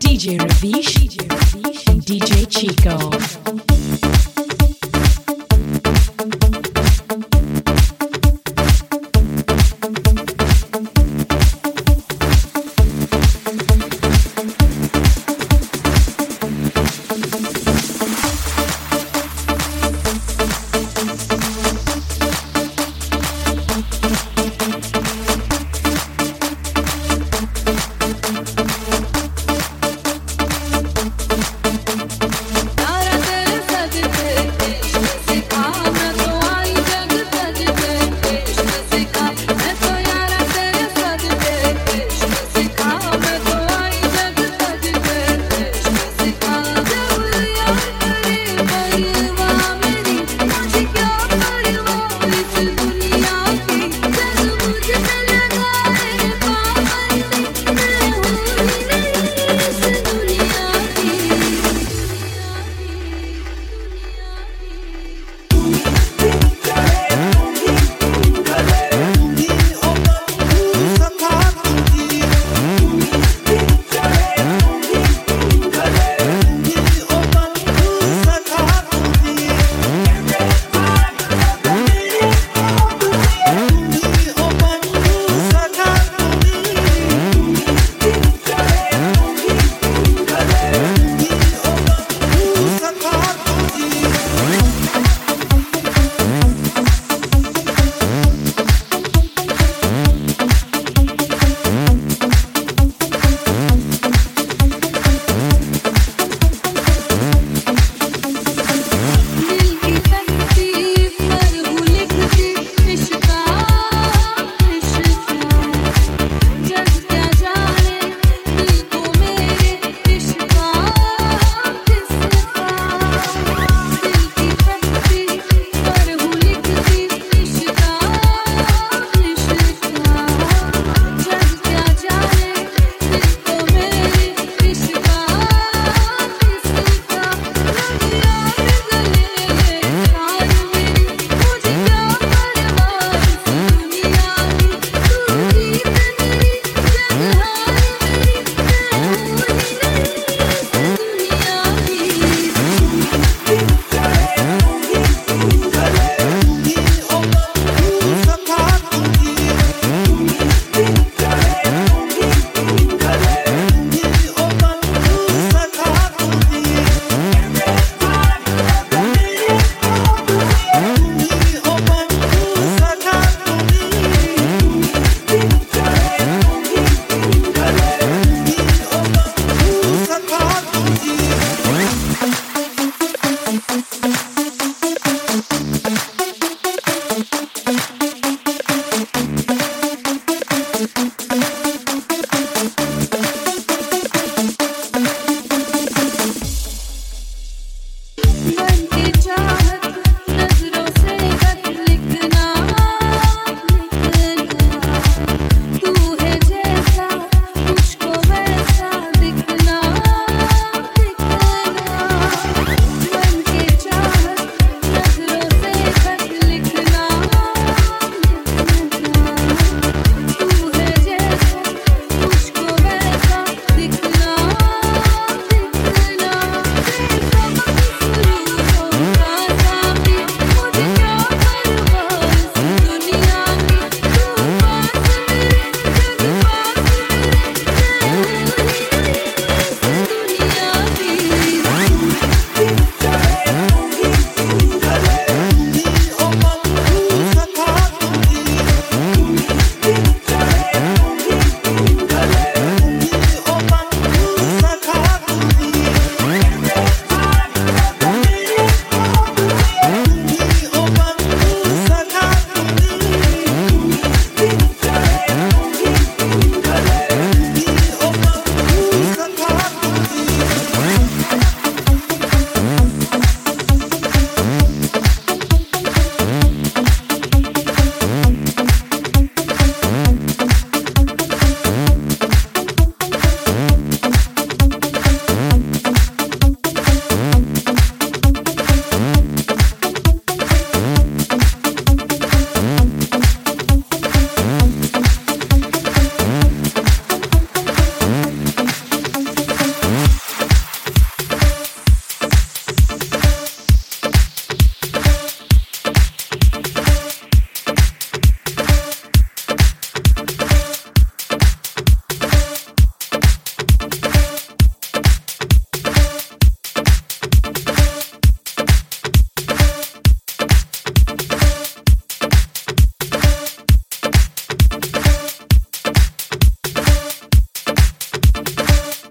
DJ Ravish, DJ Chico.